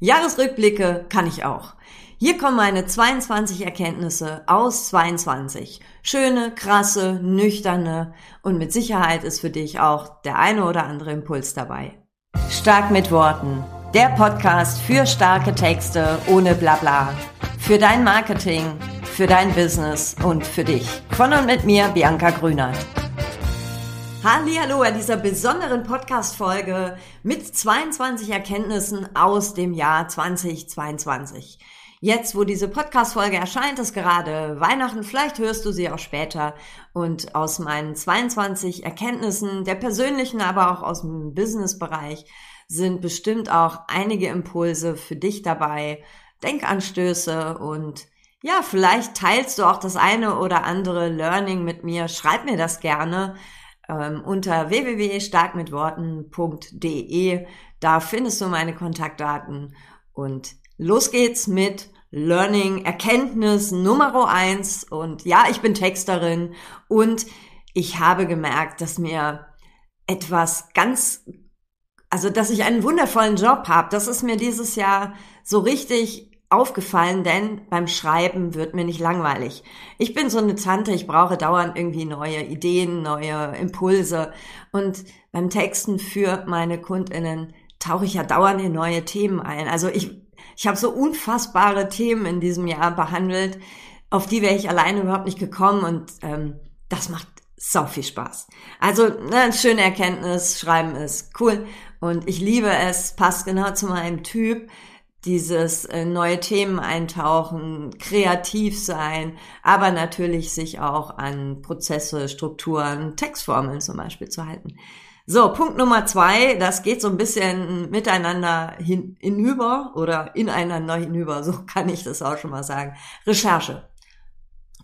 Jahresrückblicke kann ich auch. Hier kommen meine 22 Erkenntnisse aus 22. Schöne, krasse, nüchterne und mit Sicherheit ist für dich auch der eine oder andere Impuls dabei. Stark mit Worten. Der Podcast für starke Texte ohne Blabla. Für dein Marketing, für dein Business und für dich. Von und mit mir, Bianca Grünert. Hallo an dieser besonderen Podcast-Folge mit 22 Erkenntnissen aus dem Jahr 2022. Jetzt, wo diese Podcast-Folge erscheint, ist gerade Weihnachten. Vielleicht hörst du sie auch später. Und aus meinen 22 Erkenntnissen, der persönlichen, aber auch aus dem Business-Bereich, sind bestimmt auch einige Impulse für dich dabei, Denkanstöße und ja, vielleicht teilst du auch das eine oder andere Learning mit mir. Schreib mir das gerne ähm, unter www.starkmitworten.de. Da findest du meine Kontaktdaten und los geht's mit Learning Erkenntnis Nummer eins. Und ja, ich bin Texterin und ich habe gemerkt, dass mir etwas ganz, also dass ich einen wundervollen Job habe. Das ist mir dieses Jahr so richtig aufgefallen, denn beim Schreiben wird mir nicht langweilig. Ich bin so eine Tante, ich brauche dauernd irgendwie neue Ideen, neue Impulse und beim Texten für meine Kundinnen tauche ich ja dauernd in neue Themen ein. Also ich, ich habe so unfassbare Themen in diesem Jahr behandelt, auf die wäre ich alleine überhaupt nicht gekommen und ähm, das macht so viel Spaß. Also ne, schöne Erkenntnis, Schreiben ist cool und ich liebe es, passt genau zu meinem Typ dieses äh, neue Themen eintauchen, kreativ sein, aber natürlich sich auch an Prozesse, Strukturen, Textformeln zum Beispiel zu halten. So, Punkt Nummer zwei, das geht so ein bisschen miteinander hin, hinüber oder ineinander hinüber, so kann ich das auch schon mal sagen. Recherche.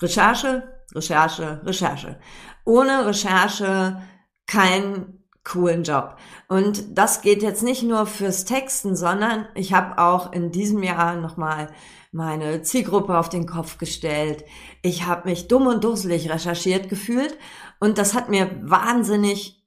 Recherche, Recherche, Recherche. Ohne Recherche kein coolen Job. Und das geht jetzt nicht nur fürs Texten, sondern ich habe auch in diesem Jahr nochmal meine Zielgruppe auf den Kopf gestellt. Ich habe mich dumm und dusselig recherchiert gefühlt und das hat mir wahnsinnig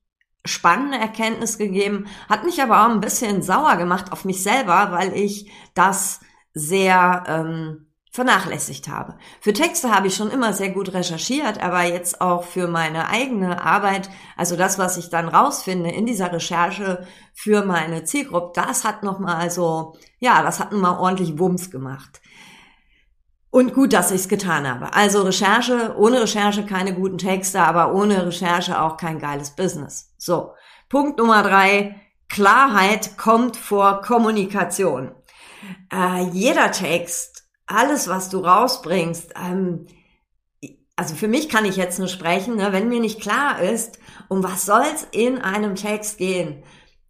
spannende Erkenntnis gegeben, hat mich aber auch ein bisschen sauer gemacht auf mich selber, weil ich das sehr ähm, vernachlässigt habe. Für Texte habe ich schon immer sehr gut recherchiert, aber jetzt auch für meine eigene Arbeit, also das, was ich dann rausfinde in dieser Recherche für meine Zielgruppe, das hat nochmal so, ja, das hat nochmal ordentlich Wumms gemacht. Und gut, dass ich es getan habe. Also Recherche, ohne Recherche keine guten Texte, aber ohne Recherche auch kein geiles Business. So, Punkt Nummer drei, Klarheit kommt vor Kommunikation. Äh, jeder Text alles, was du rausbringst, ähm, also für mich kann ich jetzt nur sprechen, ne, wenn mir nicht klar ist, um was soll's in einem Text gehen,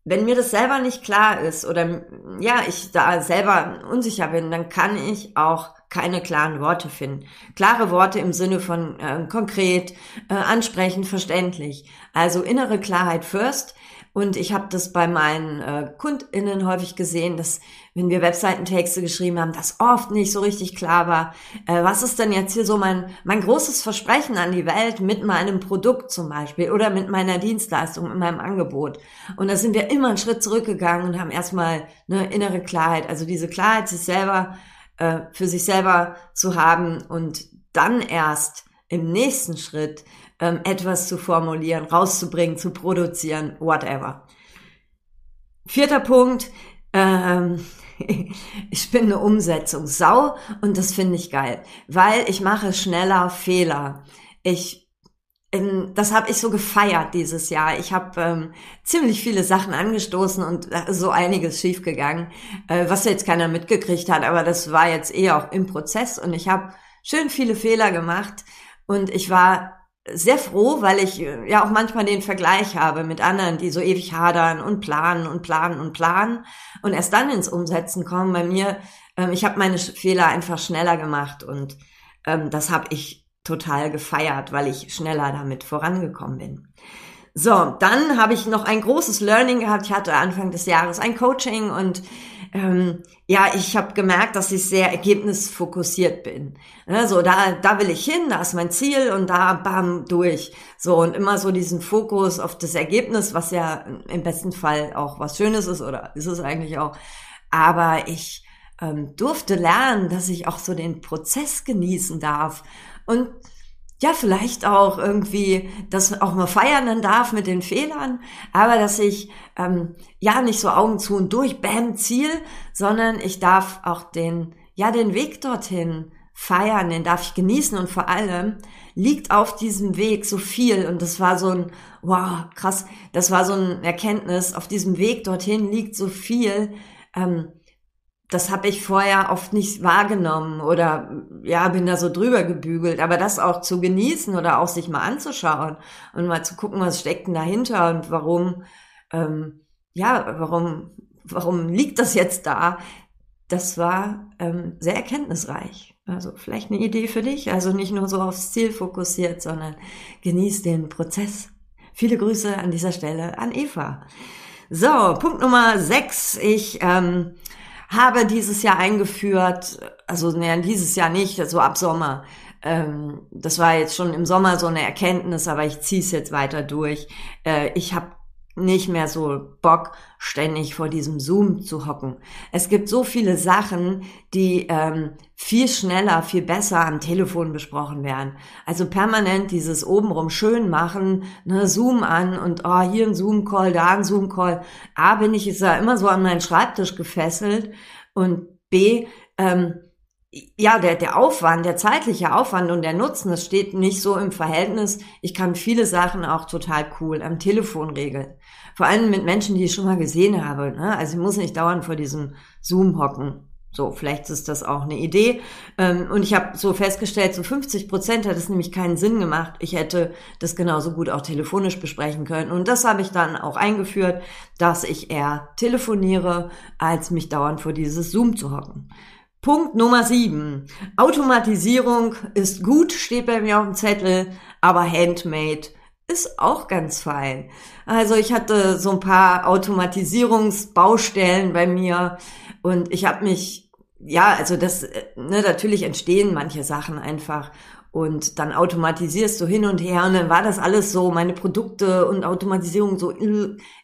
wenn mir das selber nicht klar ist oder ja, ich da selber unsicher bin, dann kann ich auch keine klaren Worte finden. Klare Worte im Sinne von äh, konkret, äh, ansprechend, verständlich. Also innere Klarheit first. Und ich habe das bei meinen äh, KundInnen häufig gesehen, dass wenn wir Webseitentexte geschrieben haben, das oft nicht so richtig klar war, äh, was ist denn jetzt hier so mein, mein großes Versprechen an die Welt mit meinem Produkt zum Beispiel oder mit meiner Dienstleistung, mit meinem Angebot. Und da sind wir immer einen Schritt zurückgegangen und haben erstmal eine innere Klarheit, also diese Klarheit, sich selber, äh, für sich selber zu haben und dann erst im nächsten Schritt ähm, etwas zu formulieren, rauszubringen, zu produzieren, whatever. Vierter Punkt, ähm, ich bin eine Umsetzungssau und das finde ich geil, weil ich mache schneller Fehler. Ich das habe ich so gefeiert dieses Jahr. Ich habe ähm, ziemlich viele Sachen angestoßen und so einiges schiefgegangen, äh, was jetzt keiner mitgekriegt hat, aber das war jetzt eher auch im Prozess und ich habe schön viele Fehler gemacht und ich war sehr froh, weil ich äh, ja auch manchmal den Vergleich habe mit anderen, die so ewig hadern und planen und planen und planen und erst dann ins Umsetzen kommen. Bei mir, ähm, ich habe meine Fehler einfach schneller gemacht und ähm, das habe ich total gefeiert, weil ich schneller damit vorangekommen bin. So, dann habe ich noch ein großes Learning gehabt. Ich hatte Anfang des Jahres ein Coaching und ähm, ja, ich habe gemerkt, dass ich sehr ergebnisfokussiert bin. Also da, da will ich hin, da ist mein Ziel und da bam durch. So und immer so diesen Fokus auf das Ergebnis, was ja im besten Fall auch was Schönes ist oder ist es eigentlich auch. aber ich ähm, durfte lernen, dass ich auch so den Prozess genießen darf und ja, vielleicht auch irgendwie das auch mal feiern darf mit den Fehlern, aber dass ich ähm, ja nicht so Augen zu und durch, bam, Ziel, sondern ich darf auch den, ja, den Weg dorthin feiern, den darf ich genießen und vor allem liegt auf diesem Weg so viel und das war so ein, wow, krass, das war so ein Erkenntnis, auf diesem Weg dorthin liegt so viel, ähm, das habe ich vorher oft nicht wahrgenommen oder ja, bin da so drüber gebügelt. Aber das auch zu genießen oder auch sich mal anzuschauen und mal zu gucken, was steckt denn dahinter und warum, ähm, ja, warum, warum liegt das jetzt da? Das war ähm, sehr erkenntnisreich. Also vielleicht eine Idee für dich. Also nicht nur so aufs Ziel fokussiert, sondern genieß den Prozess. Viele Grüße an dieser Stelle an Eva. So, Punkt Nummer sechs. Ich ähm, habe dieses Jahr eingeführt, also ne, dieses Jahr nicht, so ab Sommer. Ähm, das war jetzt schon im Sommer so eine Erkenntnis, aber ich ziehe es jetzt weiter durch. Äh, ich habe nicht mehr so Bock, ständig vor diesem Zoom zu hocken. Es gibt so viele Sachen, die ähm, viel schneller, viel besser am Telefon besprochen werden. Also permanent dieses obenrum schön machen, ne, Zoom an und oh, hier ein Zoom-Call, da ein Zoom-Call. A, bin ich ist ja immer so an meinen Schreibtisch gefesselt und B, ähm, ja, der, der Aufwand, der zeitliche Aufwand und der Nutzen, das steht nicht so im Verhältnis. Ich kann viele Sachen auch total cool am Telefon regeln. Vor allem mit Menschen, die ich schon mal gesehen habe. Ne? Also ich muss nicht dauernd vor diesem Zoom hocken. So, vielleicht ist das auch eine Idee. Ähm, und ich habe so festgestellt, so 50 Prozent hat es nämlich keinen Sinn gemacht. Ich hätte das genauso gut auch telefonisch besprechen können. Und das habe ich dann auch eingeführt, dass ich eher telefoniere, als mich dauernd vor dieses Zoom zu hocken. Punkt Nummer sieben. Automatisierung ist gut, steht bei mir auf dem Zettel, aber Handmade ist auch ganz fein. Also ich hatte so ein paar Automatisierungsbaustellen bei mir und ich habe mich, ja, also das, ne, natürlich entstehen manche Sachen einfach und dann automatisierst du hin und her und dann war das alles so, meine Produkte und Automatisierung so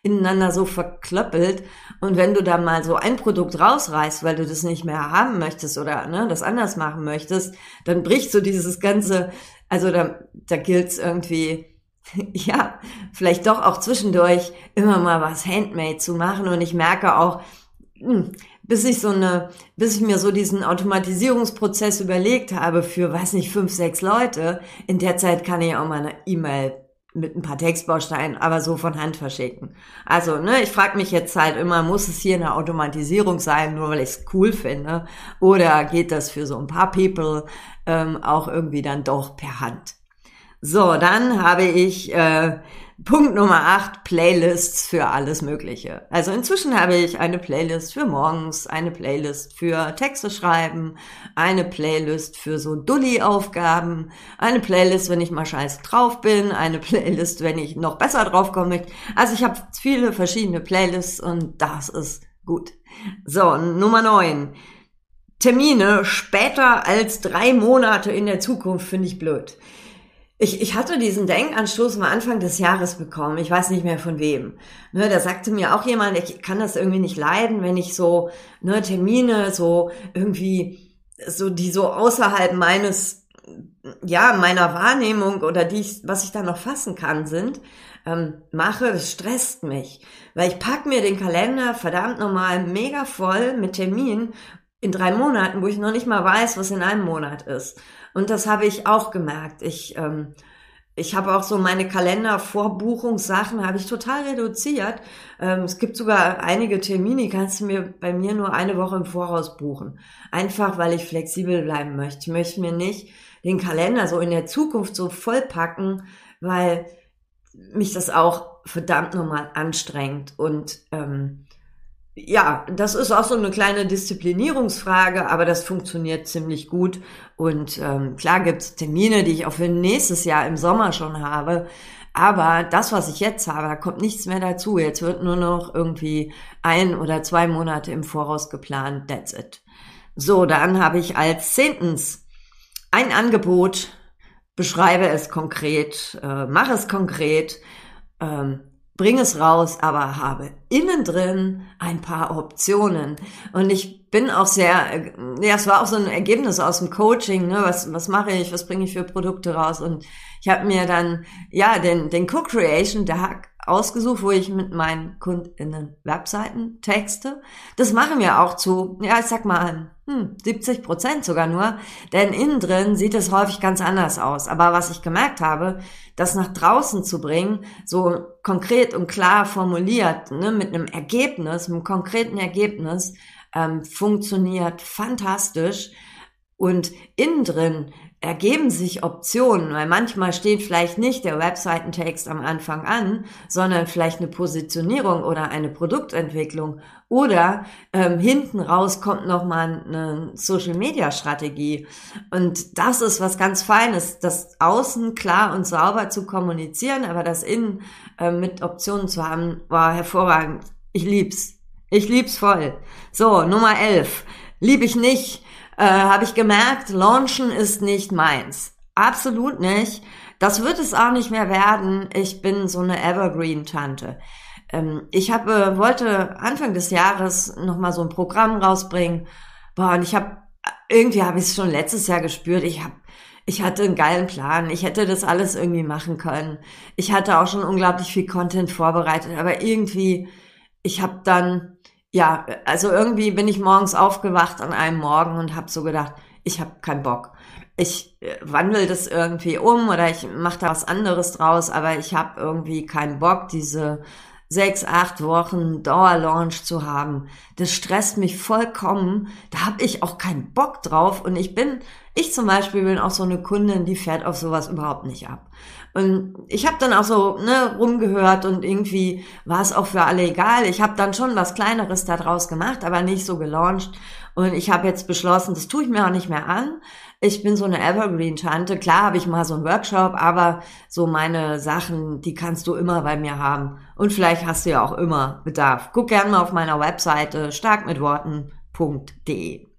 ineinander so verklöppelt. Und wenn du da mal so ein Produkt rausreißt, weil du das nicht mehr haben möchtest oder ne, das anders machen möchtest, dann bricht so dieses ganze, also da, da gilt's irgendwie, ja, vielleicht doch auch zwischendurch immer mal was Handmade zu machen. Und ich merke auch, hm, bis ich so eine, bis ich mir so diesen Automatisierungsprozess überlegt habe für, weiß nicht, fünf, sechs Leute, in der Zeit kann ich auch mal eine E-Mail mit ein paar Textbausteinen, aber so von Hand verschicken. Also, ne, ich frage mich jetzt halt immer, muss es hier eine Automatisierung sein, nur weil ich es cool finde? Oder geht das für so ein paar People ähm, auch irgendwie dann doch per Hand? So, dann habe ich äh, Punkt Nummer 8, Playlists für alles Mögliche. Also inzwischen habe ich eine Playlist für morgens, eine Playlist für Texte schreiben, eine Playlist für so Dulli-Aufgaben, eine Playlist, wenn ich mal scheiße drauf bin, eine Playlist, wenn ich noch besser drauf komme. Also ich habe viele verschiedene Playlists und das ist gut. So, Nummer 9. Termine später als drei Monate in der Zukunft finde ich blöd. Ich, ich hatte diesen Denkanstoß am Anfang des Jahres bekommen. Ich weiß nicht mehr von wem. Ne, da sagte mir auch jemand, ich kann das irgendwie nicht leiden, wenn ich so ne, Termine so irgendwie so die so außerhalb meines ja meiner Wahrnehmung oder die ich, was ich da noch fassen kann sind ähm, mache. Das stresst mich, weil ich pack mir den Kalender verdammt normal mega voll mit Terminen in drei Monaten, wo ich noch nicht mal weiß, was in einem Monat ist. Und das habe ich auch gemerkt. Ich, ähm, ich habe auch so meine Kalendervorbuchungssachen habe ich total reduziert. Ähm, es gibt sogar einige Termine, kannst du mir bei mir nur eine Woche im Voraus buchen. Einfach, weil ich flexibel bleiben möchte. Ich möchte mir nicht den Kalender so in der Zukunft so vollpacken, weil mich das auch verdammt nochmal anstrengt und ähm, ja, das ist auch so eine kleine Disziplinierungsfrage, aber das funktioniert ziemlich gut. Und ähm, klar gibt's Termine, die ich auch für nächstes Jahr im Sommer schon habe. Aber das, was ich jetzt habe, da kommt nichts mehr dazu. Jetzt wird nur noch irgendwie ein oder zwei Monate im Voraus geplant. That's it. So, dann habe ich als zehntens ein Angebot, beschreibe es konkret, äh, mache es konkret. Ähm, bring es raus, aber habe innen drin ein paar Optionen. Und ich bin auch sehr, ja, es war auch so ein Ergebnis aus dem Coaching, ne? was, was mache ich, was bringe ich für Produkte raus? Und ich habe mir dann, ja, den, den Co-Creation Tag ausgesucht, wo ich mit meinen KundInnen Webseiten texte. Das machen wir auch zu, ja, ich sag mal, hm, 70 Prozent sogar nur, denn innen drin sieht es häufig ganz anders aus. Aber was ich gemerkt habe, das nach draußen zu bringen, so konkret und klar formuliert, ne, mit einem Ergebnis, einem konkreten Ergebnis, ähm, funktioniert fantastisch. Und innen drin ergeben sich Optionen, weil manchmal steht vielleicht nicht der Webseitentext am Anfang an, sondern vielleicht eine Positionierung oder eine Produktentwicklung oder ähm, hinten raus kommt noch mal eine Social Media Strategie und das ist was ganz Feines, das Außen klar und sauber zu kommunizieren, aber das Innen äh, mit Optionen zu haben, war hervorragend. Ich lieb's, ich lieb's voll. So Nummer 11 lieb ich nicht äh, habe ich gemerkt, Launchen ist nicht meins. Absolut nicht. Das wird es auch nicht mehr werden. Ich bin so eine Evergreen-Tante. Ähm, ich habe, wollte Anfang des Jahres nochmal so ein Programm rausbringen. Boah, und ich habe, irgendwie habe ich es schon letztes Jahr gespürt. Ich habe ich hatte einen geilen Plan. Ich hätte das alles irgendwie machen können. Ich hatte auch schon unglaublich viel Content vorbereitet, aber irgendwie, ich habe dann ja, also irgendwie bin ich morgens aufgewacht an einem Morgen und habe so gedacht, ich habe keinen Bock. Ich äh, wandel das irgendwie um oder ich mache da was anderes draus, aber ich habe irgendwie keinen Bock, diese sechs, acht Wochen Dauerlaunch zu haben. Das stresst mich vollkommen. Da habe ich auch keinen Bock drauf. Und ich bin, ich zum Beispiel bin auch so eine Kundin, die fährt auf sowas überhaupt nicht ab. Und ich habe dann auch so ne, rumgehört und irgendwie war es auch für alle egal. Ich habe dann schon was Kleineres daraus gemacht, aber nicht so gelauncht. Und ich habe jetzt beschlossen, das tue ich mir auch nicht mehr an. Ich bin so eine Evergreen-Tante. Klar habe ich mal so einen Workshop, aber so meine Sachen, die kannst du immer bei mir haben. Und vielleicht hast du ja auch immer Bedarf. Guck gerne mal auf meiner Webseite starkmitworten.de.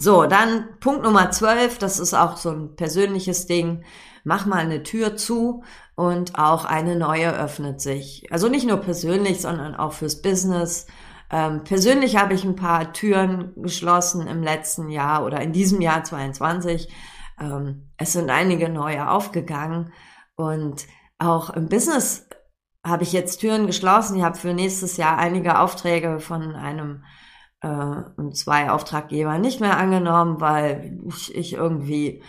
So, dann Punkt Nummer 12, das ist auch so ein persönliches Ding mach mal eine Tür zu und auch eine neue öffnet sich. Also nicht nur persönlich, sondern auch fürs Business. Ähm, persönlich habe ich ein paar Türen geschlossen im letzten Jahr oder in diesem Jahr 22. Ähm, es sind einige neue aufgegangen und auch im Business habe ich jetzt Türen geschlossen. Ich habe für nächstes Jahr einige Aufträge von einem äh, und zwei Auftraggeber nicht mehr angenommen, weil ich, ich irgendwie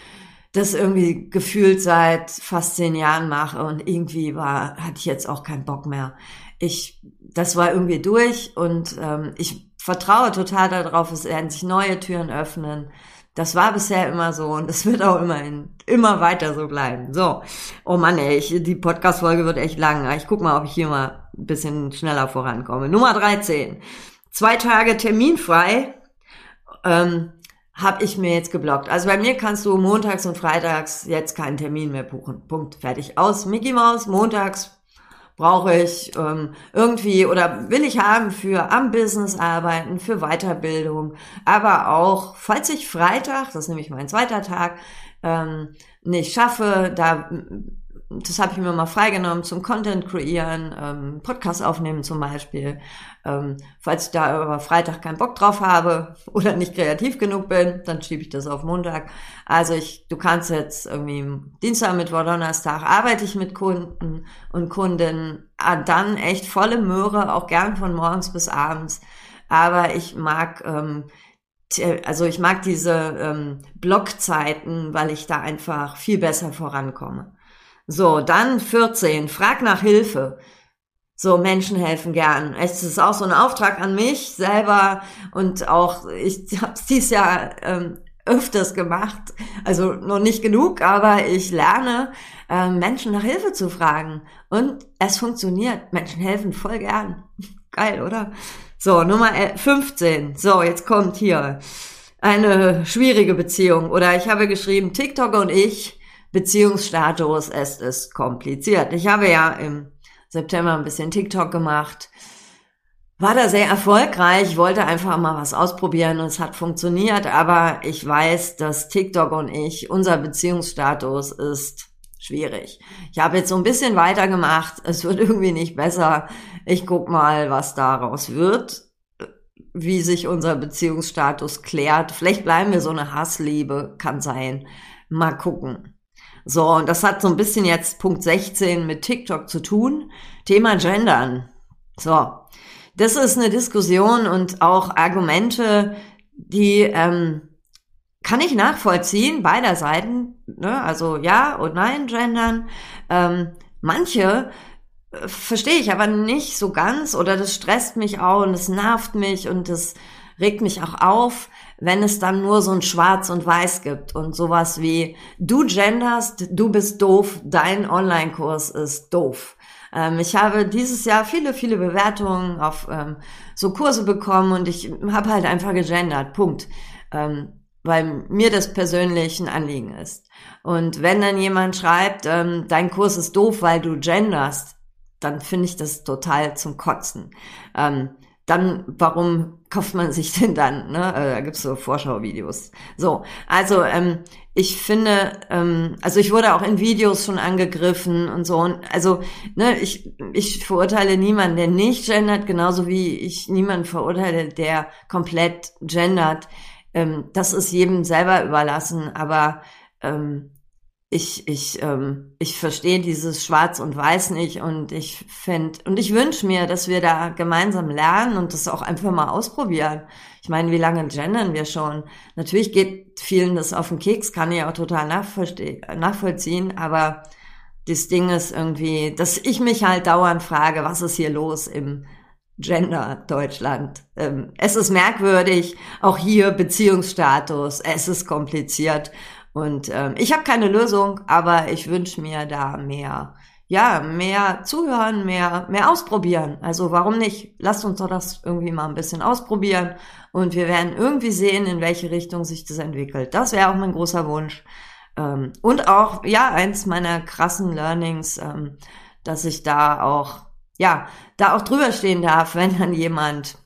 das irgendwie gefühlt seit fast zehn Jahren mache und irgendwie war, hatte ich jetzt auch keinen Bock mehr. Ich, das war irgendwie durch und ähm, ich vertraue total darauf, es werden sich neue Türen öffnen. Das war bisher immer so und es wird auch immerhin immer weiter so bleiben. So, oh Mann, ey, ich, die Podcast-Folge wird echt lang. Ich guck mal, ob ich hier mal ein bisschen schneller vorankomme. Nummer 13. Zwei Tage terminfrei. Ähm, habe ich mir jetzt geblockt. Also bei mir kannst du montags und freitags jetzt keinen Termin mehr buchen. Punkt, fertig. Aus Mickey Mouse, montags brauche ich ähm, irgendwie oder will ich haben für am Business arbeiten, für Weiterbildung, aber auch, falls ich Freitag, das ist nämlich mein zweiter Tag, ähm, nicht schaffe, da das habe ich mir mal freigenommen zum Content kreieren, ähm, Podcast aufnehmen zum Beispiel. Ähm, falls ich da aber Freitag keinen Bock drauf habe oder nicht kreativ genug bin, dann schiebe ich das auf Montag. Also ich, du kannst jetzt irgendwie Dienstag, Mittwoch, Donnerstag arbeite ich mit Kunden und Kundinnen, ah, dann echt volle Möhre, auch gern von morgens bis abends. Aber ich mag ähm, also ich mag diese ähm, Blockzeiten, weil ich da einfach viel besser vorankomme. So, dann 14. Frag nach Hilfe. So, Menschen helfen gern. Es ist auch so ein Auftrag an mich selber und auch, ich habe es dieses Jahr ähm, öfters gemacht. Also noch nicht genug, aber ich lerne, äh, Menschen nach Hilfe zu fragen. Und es funktioniert. Menschen helfen voll gern. Geil, oder? So, Nummer 15. So, jetzt kommt hier eine schwierige Beziehung. Oder ich habe geschrieben, TikTok und ich Beziehungsstatus, es ist kompliziert. Ich habe ja im September ein bisschen TikTok gemacht, war da sehr erfolgreich, wollte einfach mal was ausprobieren und es hat funktioniert, aber ich weiß, dass TikTok und ich, unser Beziehungsstatus ist schwierig. Ich habe jetzt so ein bisschen weitergemacht. Es wird irgendwie nicht besser. Ich guck mal, was daraus wird, wie sich unser Beziehungsstatus klärt. Vielleicht bleiben wir so eine Hassliebe, kann sein. Mal gucken. So, und das hat so ein bisschen jetzt Punkt 16 mit TikTok zu tun. Thema Gendern. So, das ist eine Diskussion und auch Argumente, die ähm, kann ich nachvollziehen, beider Seiten. Ne? Also ja und nein, gendern. Ähm, manche äh, verstehe ich aber nicht so ganz oder das stresst mich auch und es nervt mich und das regt mich auch auf, wenn es dann nur so ein Schwarz und Weiß gibt und sowas wie du genderst, du bist doof, dein Online-Kurs ist doof. Ähm, ich habe dieses Jahr viele, viele Bewertungen auf ähm, so Kurse bekommen und ich habe halt einfach gegendert. Punkt. Ähm, weil mir das persönlich ein Anliegen ist. Und wenn dann jemand schreibt, ähm, dein Kurs ist doof, weil du genderst, dann finde ich das total zum Kotzen. Ähm, dann warum kauft man sich denn dann? Ne? Äh, da gibt's so Vorschauvideos. So, also ähm, ich finde, ähm, also ich wurde auch in Videos schon angegriffen und so. Und also, ne, ich, ich verurteile niemanden, der nicht gendert, genauso wie ich niemanden verurteile, der komplett gendert. Ähm, das ist jedem selber überlassen, aber ähm, ich, ich, ähm, ich verstehe dieses Schwarz und Weiß nicht und ich finde, und ich wünsche mir, dass wir da gemeinsam lernen und das auch einfach mal ausprobieren. Ich meine, wie lange gendern wir schon? Natürlich geht vielen das auf den Keks, kann ich auch total nachvollziehen, aber das Ding ist irgendwie, dass ich mich halt dauernd frage, was ist hier los im Gender Deutschland. Ähm, es ist merkwürdig, auch hier Beziehungsstatus, es ist kompliziert und ähm, ich habe keine Lösung, aber ich wünsche mir da mehr, ja, mehr zuhören, mehr, mehr ausprobieren. Also warum nicht? Lasst uns doch das irgendwie mal ein bisschen ausprobieren und wir werden irgendwie sehen, in welche Richtung sich das entwickelt. Das wäre auch mein großer Wunsch. Ähm, und auch, ja, eins meiner krassen Learnings, ähm, dass ich da auch, ja, da auch drüber stehen darf, wenn dann jemand,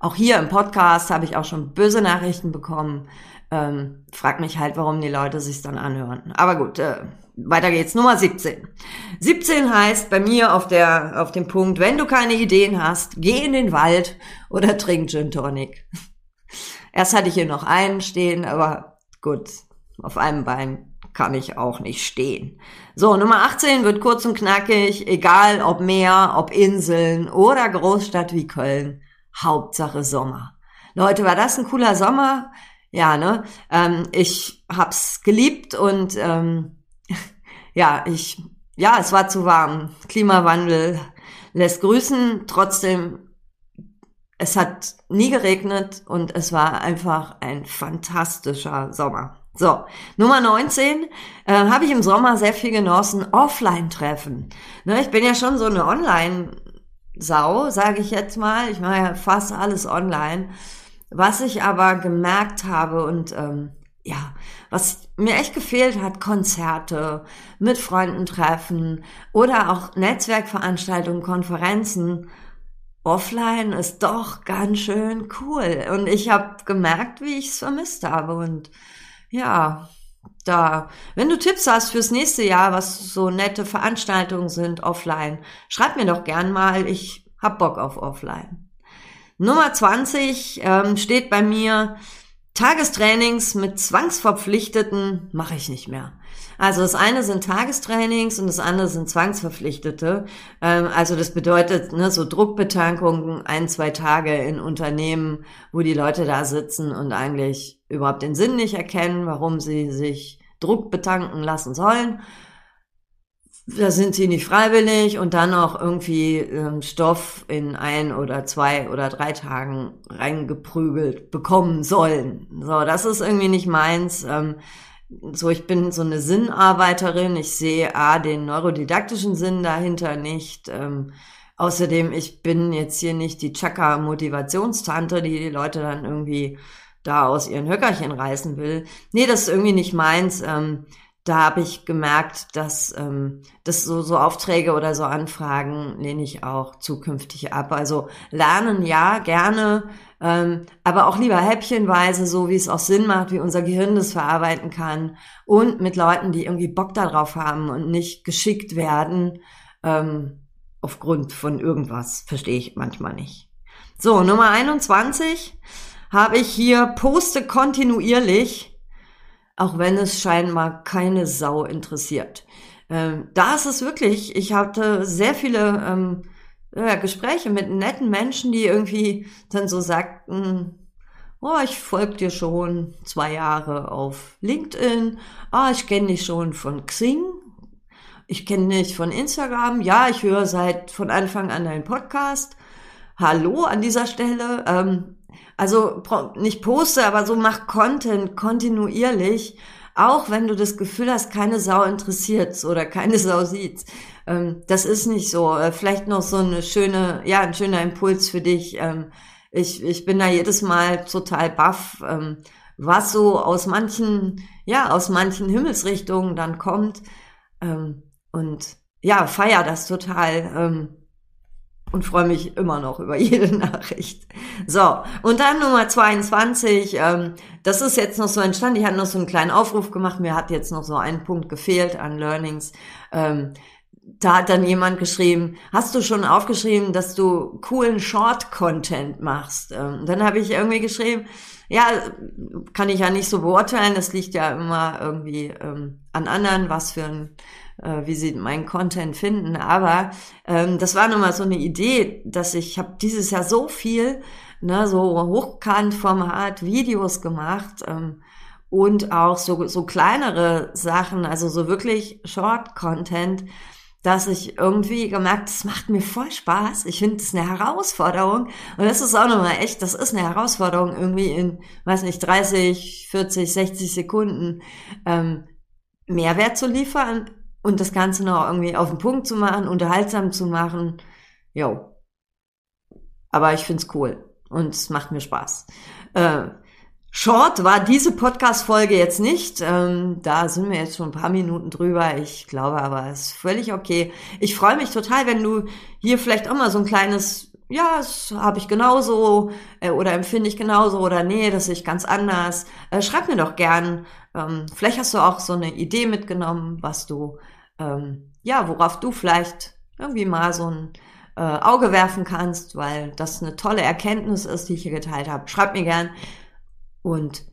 auch hier im Podcast habe ich auch schon böse Nachrichten bekommen, ähm, frag mich halt, warum die Leute sich dann anhören. Aber gut, äh, weiter geht's. Nummer 17. 17 heißt bei mir auf der, auf dem Punkt, wenn du keine Ideen hast, geh in den Wald oder trink Gin Tonic. Erst hatte ich hier noch einen stehen, aber gut, auf einem Bein kann ich auch nicht stehen. So, Nummer 18 wird kurz und knackig, egal ob Meer, ob Inseln oder Großstadt wie Köln. Hauptsache Sommer. Leute, war das ein cooler Sommer? Ja, ne, ähm, ich hab's geliebt und ähm, ja, ich, ja, es war zu warm. Klimawandel lässt grüßen, trotzdem, es hat nie geregnet und es war einfach ein fantastischer Sommer. So, Nummer 19 äh, habe ich im Sommer sehr viel genossen, Offline-Treffen. Ne, ich bin ja schon so eine Online-Sau, sage ich jetzt mal. Ich mache ja fast alles online. Was ich aber gemerkt habe und ähm, ja, was mir echt gefehlt hat, Konzerte, mit Freunden treffen oder auch Netzwerkveranstaltungen, Konferenzen. Offline ist doch ganz schön cool. Und ich habe gemerkt, wie ich es vermisst habe. Und ja, da, wenn du Tipps hast fürs nächste Jahr, was so nette Veranstaltungen sind offline, schreib mir doch gern mal. Ich hab Bock auf offline. Nummer 20 ähm, steht bei mir, Tagestrainings mit Zwangsverpflichteten mache ich nicht mehr. Also das eine sind Tagestrainings und das andere sind Zwangsverpflichtete. Ähm, also das bedeutet ne, so Druckbetankungen ein, zwei Tage in Unternehmen, wo die Leute da sitzen und eigentlich überhaupt den Sinn nicht erkennen, warum sie sich Druck betanken lassen sollen da sind sie nicht freiwillig und dann auch irgendwie ähm, Stoff in ein oder zwei oder drei Tagen reingeprügelt bekommen sollen. So, das ist irgendwie nicht meins. Ähm, so, ich bin so eine Sinnarbeiterin. Ich sehe A, den neurodidaktischen Sinn dahinter nicht. Ähm, außerdem, ich bin jetzt hier nicht die Chaka-Motivationstante, die die Leute dann irgendwie da aus ihren Höckerchen reißen will. Nee, das ist irgendwie nicht meins. Ähm, da habe ich gemerkt, dass ähm, das so, so Aufträge oder so Anfragen lehne ich auch zukünftig ab. Also lernen ja gerne, ähm, aber auch lieber häppchenweise, so wie es auch Sinn macht, wie unser Gehirn das verarbeiten kann und mit Leuten, die irgendwie Bock darauf haben und nicht geschickt werden ähm, aufgrund von irgendwas. Verstehe ich manchmal nicht. So, Nummer 21 habe ich hier poste kontinuierlich auch wenn es scheinbar keine Sau interessiert. Ähm, da ist es wirklich, ich hatte sehr viele ähm, ja, Gespräche mit netten Menschen, die irgendwie dann so sagten, oh, ich folge dir schon zwei Jahre auf LinkedIn, ah, ich kenne dich schon von Xing, ich kenne dich von Instagram, ja, ich höre seit von Anfang an deinen Podcast. Hallo an dieser Stelle. Ähm, also nicht poste, aber so mach Content kontinuierlich, auch wenn du das Gefühl hast, keine Sau interessiert oder keine Sau sieht. Ähm, das ist nicht so. Äh, vielleicht noch so eine schöne, ja, ein schöner Impuls für dich. Ähm, ich, ich bin da jedes Mal total baff, ähm, was so aus manchen, ja, aus manchen Himmelsrichtungen dann kommt. Und ja, feier das total. Und freue mich immer noch über jede Nachricht. So, und dann Nummer 22, ähm, das ist jetzt noch so entstanden, ich hatte noch so einen kleinen Aufruf gemacht, mir hat jetzt noch so ein Punkt gefehlt an Learnings. Ähm, da hat dann jemand geschrieben, hast du schon aufgeschrieben, dass du coolen Short-Content machst? Ähm, dann habe ich irgendwie geschrieben, ja, kann ich ja nicht so beurteilen, das liegt ja immer irgendwie ähm, an anderen, was für ein äh, wie sie meinen Content finden. Aber ähm, das war nochmal so eine Idee, dass ich habe dieses Jahr so viel, ne, so Hochkantformat Videos gemacht ähm, und auch so, so kleinere Sachen, also so wirklich Short-Content, dass ich irgendwie gemerkt, das macht mir voll Spaß. Ich finde es eine Herausforderung. Und das ist auch nochmal echt, das ist eine Herausforderung, irgendwie in, weiß nicht, 30, 40, 60 Sekunden ähm, Mehrwert zu liefern und das Ganze noch irgendwie auf den Punkt zu machen, unterhaltsam zu machen, jo. Aber ich find's cool und es macht mir Spaß. Äh, Short war diese Podcast-Folge jetzt nicht. Ähm, da sind wir jetzt schon ein paar Minuten drüber. Ich glaube aber, es ist völlig okay. Ich freue mich total, wenn du hier vielleicht auch mal so ein kleines, ja, das habe ich genauso äh, oder empfinde ich genauso oder nee, das sehe ich ganz anders. Äh, schreib mir doch gern. Ähm, vielleicht hast du auch so eine Idee mitgenommen, was du ähm, ja, worauf du vielleicht irgendwie mal so ein äh, Auge werfen kannst, weil das eine tolle Erkenntnis ist, die ich hier geteilt habe. Schreib mir gern. Und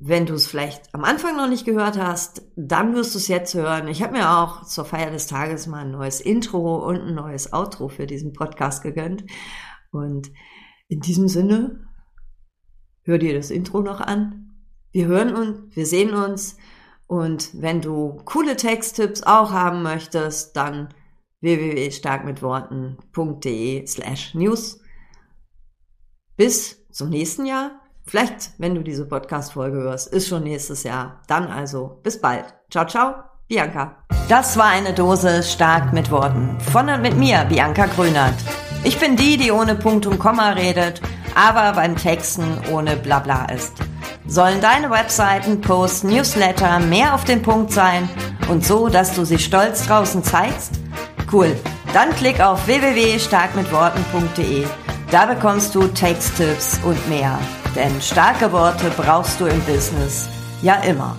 wenn du es vielleicht am Anfang noch nicht gehört hast, dann wirst du es jetzt hören. Ich habe mir auch zur Feier des Tages mal ein neues Intro und ein neues Outro für diesen Podcast gegönnt. Und in diesem Sinne, hör dir das Intro noch an. Wir hören uns, wir sehen uns. Und wenn du coole Texttipps auch haben möchtest, dann www.starkmitworten.de slash news. Bis zum nächsten Jahr. Vielleicht, wenn du diese Podcast-Folge hörst, ist schon nächstes Jahr. Dann also, bis bald. Ciao, ciao, Bianca. Das war eine Dose stark mit Worten. Von und mit mir, Bianca Grünert. Ich bin die, die ohne Punkt und Komma redet, aber beim Texten ohne Blabla ist. Sollen deine Webseiten, Posts, Newsletter mehr auf den Punkt sein und so, dass du sie stolz draußen zeigst? Cool. Dann klick auf www.starkmitworten.de. Da bekommst du Texttipps und mehr. Denn starke Worte brauchst du im Business ja immer.